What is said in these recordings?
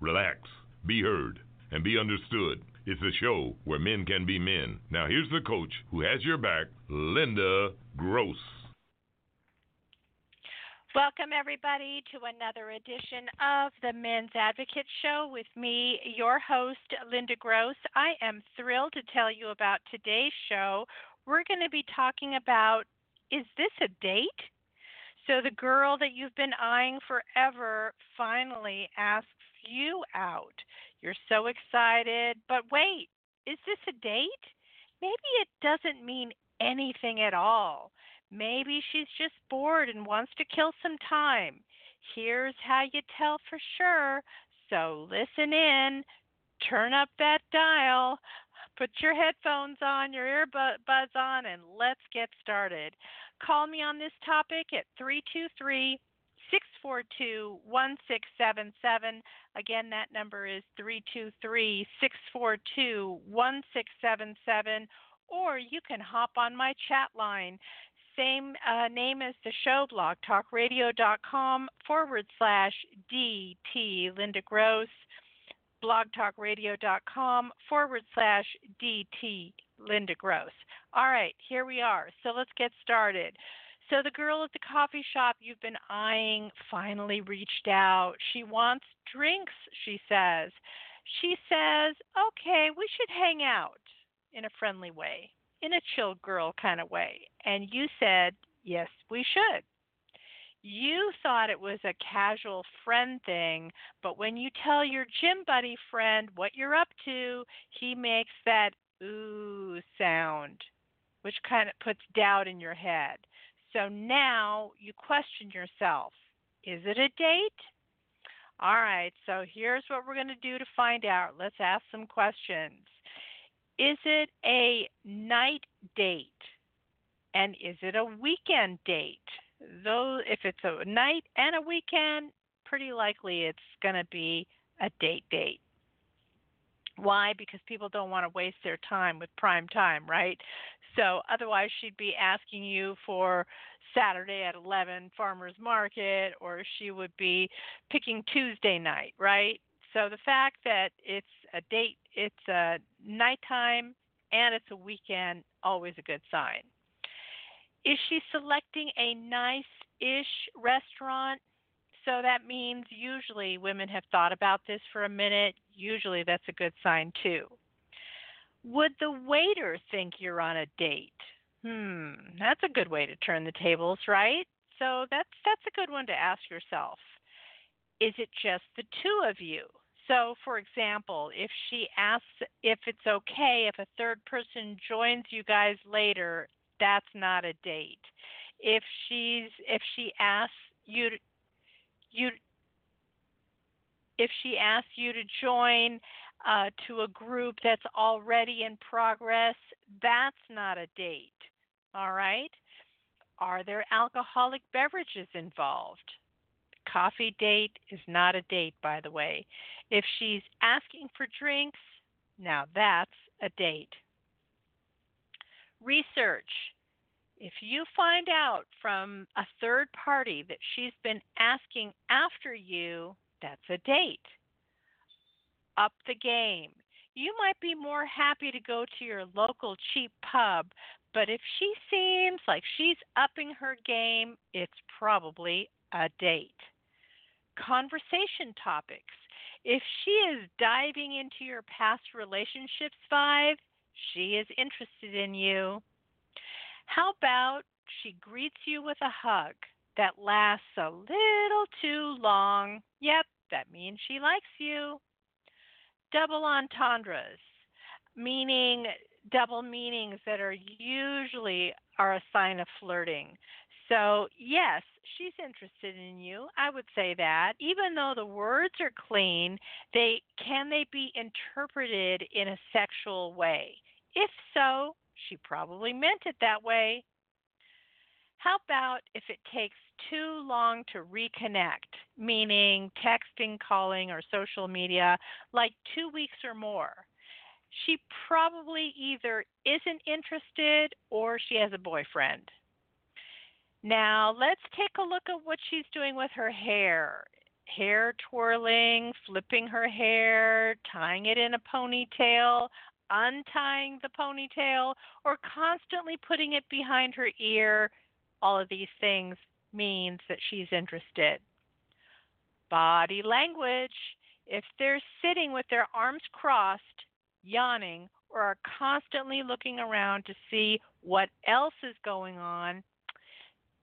Relax, be heard, and be understood. It's a show where men can be men. Now, here's the coach who has your back, Linda Gross. Welcome, everybody, to another edition of the Men's Advocate Show with me, your host, Linda Gross. I am thrilled to tell you about today's show. We're going to be talking about is this a date? So, the girl that you've been eyeing forever finally asks you out. You're so excited, but wait, is this a date? Maybe it doesn't mean anything at all. Maybe she's just bored and wants to kill some time. Here's how you tell for sure. So listen in, turn up that dial, put your headphones on, your earbuds on, and let's get started. Call me on this topic at 323 642 1677. Again, that number is 323 642 1677. Or you can hop on my chat line. Same uh, name as the show, blog, blogtalkradio.com forward slash DT Linda Gross, blogtalkradio.com forward slash DT Linda Gross. All right, here we are. So let's get started. So the girl at the coffee shop you've been eyeing finally reached out. She wants drinks, she says. She says, okay, we should hang out in a friendly way, in a chill girl kind of way. And you said, yes, we should. You thought it was a casual friend thing, but when you tell your gym buddy friend what you're up to, he makes that ooh sound, which kind of puts doubt in your head. So now you question yourself is it a date? All right, so here's what we're going to do to find out. Let's ask some questions. Is it a night date? And is it a weekend date? Though if it's a night and a weekend, pretty likely it's going to be a date date. Why? Because people don't want to waste their time with prime time, right? So otherwise, she'd be asking you for Saturday at 11 farmers market, or she would be picking Tuesday night, right? So the fact that it's a date, it's a nighttime, and it's a weekend, always a good sign. Is she selecting a nice ish restaurant? So that means usually women have thought about this for a minute. Usually that's a good sign too. Would the waiter think you're on a date? Hmm, that's a good way to turn the tables, right? So that's that's a good one to ask yourself. Is it just the two of you? So, for example, if she asks if it's okay if a third person joins you guys later, that's not a date. If she's if she asks you you if she asks you to join uh, to a group that's already in progress, that's not a date. All right? Are there alcoholic beverages involved? Coffee date is not a date, by the way. If she's asking for drinks, now that's a date. Research. If you find out from a third party that she's been asking after you, that's a date up the game. You might be more happy to go to your local cheap pub, but if she seems like she's upping her game, it's probably a date. Conversation topics. If she is diving into your past relationships vibe, she is interested in you. How about she greets you with a hug that lasts a little too long? Yep, that means she likes you double entendres, meaning double meanings that are usually are a sign of flirting. So, yes, she's interested in you. I would say that. Even though the words are clean, they can they be interpreted in a sexual way? If so, she probably meant it that way. How about if it takes too long to reconnect, meaning texting, calling, or social media, like two weeks or more? She probably either isn't interested or she has a boyfriend. Now, let's take a look at what she's doing with her hair. Hair twirling, flipping her hair, tying it in a ponytail, untying the ponytail, or constantly putting it behind her ear all of these things means that she's interested. Body language. If they're sitting with their arms crossed, yawning, or are constantly looking around to see what else is going on,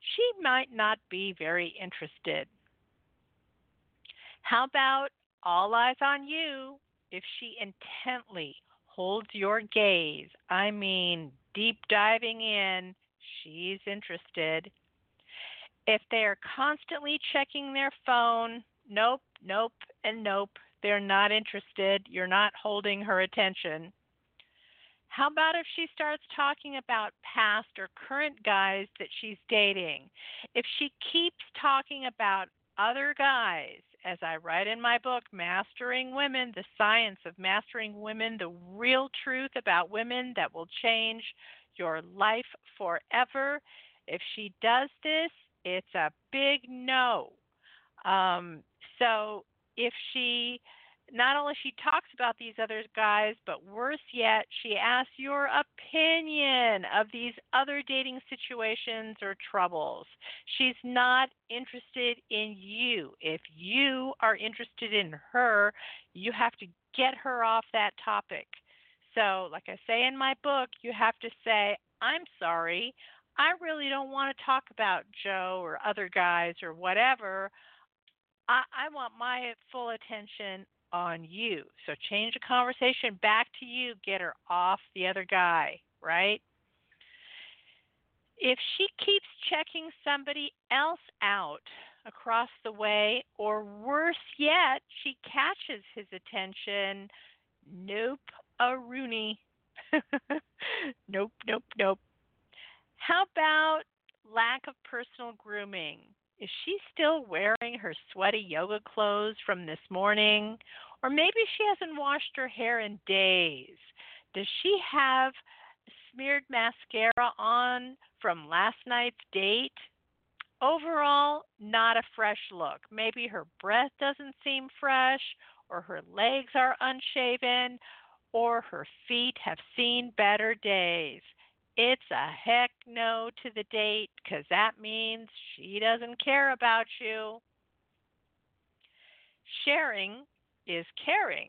she might not be very interested. How about all eyes on you if she intently holds your gaze? I mean, deep diving in she's interested. If they're constantly checking their phone, nope, nope, and nope, they're not interested. You're not holding her attention. How about if she starts talking about past or current guys that she's dating? If she keeps talking about other guys, as I write in my book, Mastering Women, the science of mastering women, the real truth about women that will change your life forever. If she does this, it's a big no. Um, so if she not only she talks about these other guys, but worse yet, she asks your opinion of these other dating situations or troubles. She's not interested in you. If you are interested in her, you have to get her off that topic. So, like I say in my book, you have to say, I'm sorry. I really don't want to talk about Joe or other guys or whatever. I, I want my full attention on you. So change the conversation back to you, get her off the other guy, right? If she keeps checking somebody else out across the way, or worse yet, she catches his attention, nope, a Rooney. nope, nope, nope. How about lack of personal grooming? Is she still wearing her sweaty yoga clothes from this morning? Or maybe she hasn't washed her hair in days. Does she have smeared mascara on from last night's date? Overall, not a fresh look. Maybe her breath doesn't seem fresh, or her legs are unshaven, or her feet have seen better days. It's a heck no to the date because that means she doesn't care about you. Sharing is caring.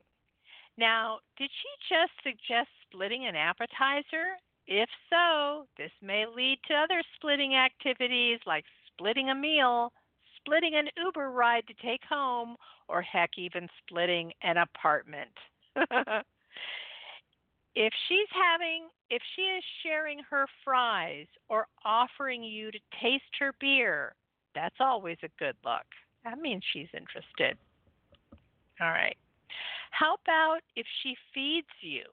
Now, did she just suggest splitting an appetizer? If so, this may lead to other splitting activities like splitting a meal, splitting an Uber ride to take home, or heck, even splitting an apartment. if she's having if she is sharing her fries or offering you to taste her beer that's always a good look. That means she's interested. All right. How about if she feeds you?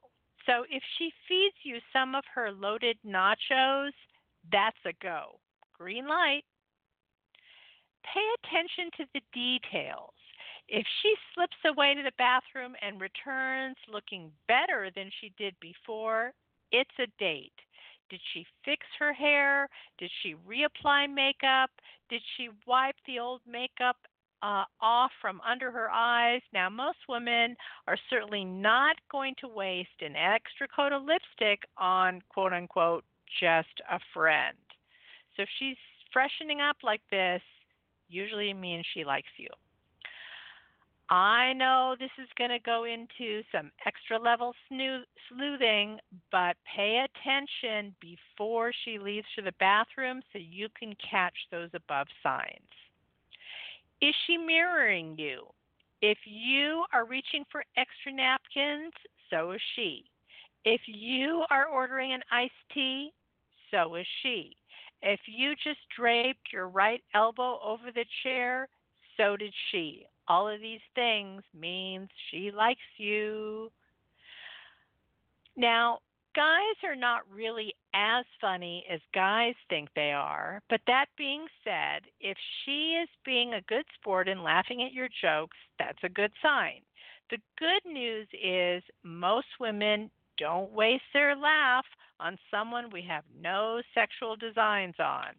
So if she feeds you some of her loaded nachos that's a go. Green light. Pay attention to the details if she slips away to the bathroom and returns looking better than she did before, it's a date. Did she fix her hair? Did she reapply makeup? Did she wipe the old makeup uh, off from under her eyes? Now, most women are certainly not going to waste an extra coat of lipstick on quote unquote just a friend. So if she's freshening up like this, usually means she likes you. I know this is going to go into some extra level sleuthing, but pay attention before she leaves for the bathroom so you can catch those above signs. Is she mirroring you? If you are reaching for extra napkins, so is she. If you are ordering an iced tea, so is she. If you just draped your right elbow over the chair, so did she. All of these things means she likes you. Now, guys are not really as funny as guys think they are, but that being said, if she is being a good sport and laughing at your jokes, that's a good sign. The good news is most women don't waste their laugh on someone we have no sexual designs on.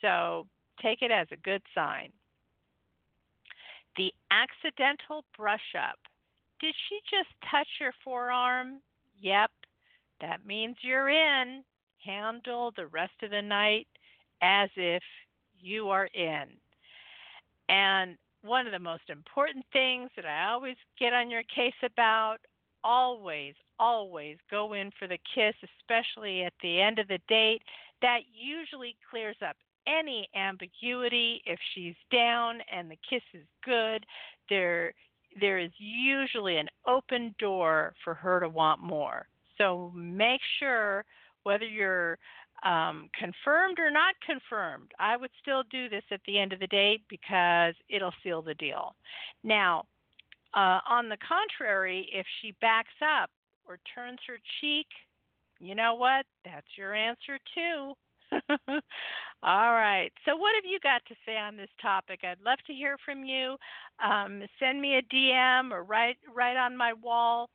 So take it as a good sign. The accidental brush up. Did she just touch your forearm? Yep, that means you're in. Handle the rest of the night as if you are in. And one of the most important things that I always get on your case about always, always go in for the kiss, especially at the end of the date. That usually clears up any ambiguity. If she's down and the kiss is good, there there is usually an open door for her to want more. So make sure whether you're um, confirmed or not confirmed, I would still do this at the end of the date because it'll seal the deal. Now, uh, on the contrary, if she backs up or turns her cheek, you know what? That's your answer too. All right. So, what have you got to say on this topic? I'd love to hear from you. Um, send me a DM or write write on my wall.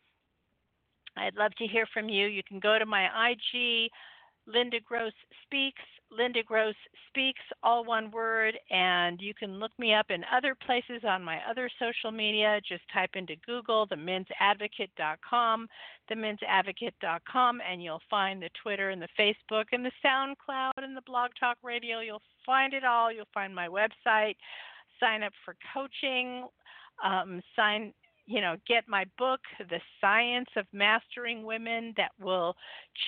I'd love to hear from you. You can go to my IG, Linda Gross Speaks, Linda Gross Speaks, all one word, and you can look me up in other places on my other social media. Just type into Google themensadvocate.com, themensadvocate.com, and you'll find the Twitter and the Facebook and the SoundCloud and the Blog Talk Radio. You'll find it all. You'll find my website. Sign up for coaching. Um, sign you know, get my book, The Science of Mastering Women, that will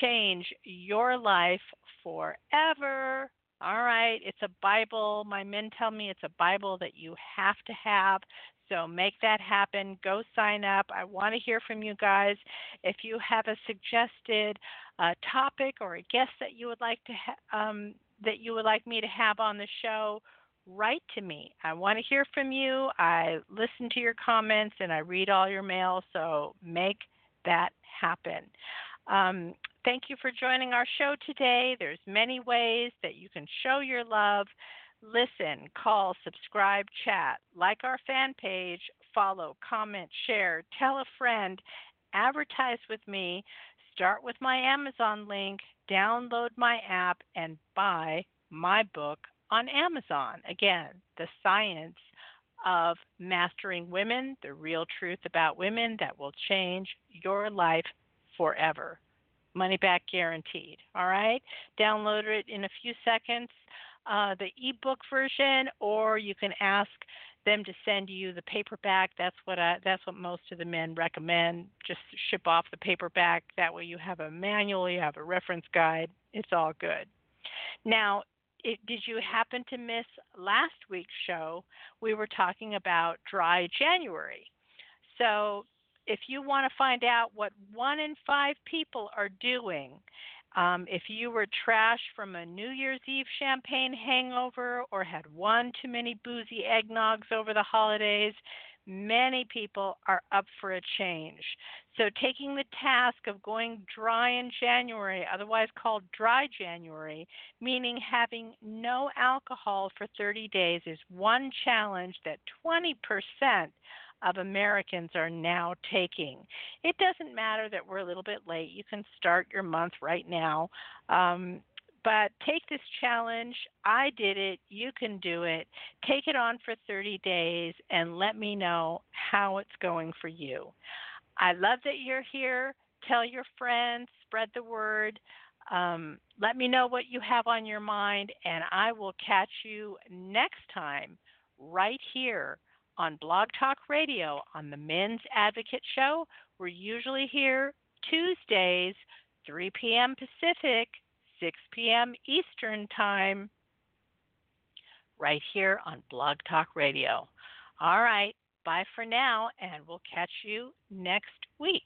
change your life forever. All right, it's a Bible. My men tell me it's a Bible that you have to have. So make that happen. Go sign up. I want to hear from you guys. If you have a suggested uh, topic or a guest that you would like to ha- um, that you would like me to have on the show, write to me. I want to hear from you. I listen to your comments and I read all your mail, so make that happen. Um, thank you for joining our show today. There's many ways that you can show your love. Listen, call, subscribe, chat, like our fan page, follow, comment, share, tell a friend, advertise with me, start with my Amazon link, download my app, and buy my book on Amazon. Again, the science of mastering women, the real truth about women that will change your life forever. Money back guaranteed. All right? Download it in a few seconds, uh, the ebook version, or you can ask them to send you the paperback. That's what I, that's what most of the men recommend. Just ship off the paperback. That way you have a manual, you have a reference guide. It's all good. Now, did you happen to miss last week's show? We were talking about dry January. So, if you want to find out what one in five people are doing, um, if you were trashed from a New Year's Eve champagne hangover or had one too many boozy eggnogs over the holidays, many people are up for a change. So, taking the task of going dry in January, otherwise called dry January, meaning having no alcohol for 30 days, is one challenge that 20% of Americans are now taking. It doesn't matter that we're a little bit late. You can start your month right now. Um, but take this challenge. I did it. You can do it. Take it on for 30 days and let me know how it's going for you. I love that you're here. Tell your friends, spread the word. Um, let me know what you have on your mind, and I will catch you next time right here on Blog Talk Radio on the Men's Advocate Show. We're usually here Tuesdays, 3 p.m. Pacific, 6 p.m. Eastern Time, right here on Blog Talk Radio. All right. Bye for now, and we'll catch you next week.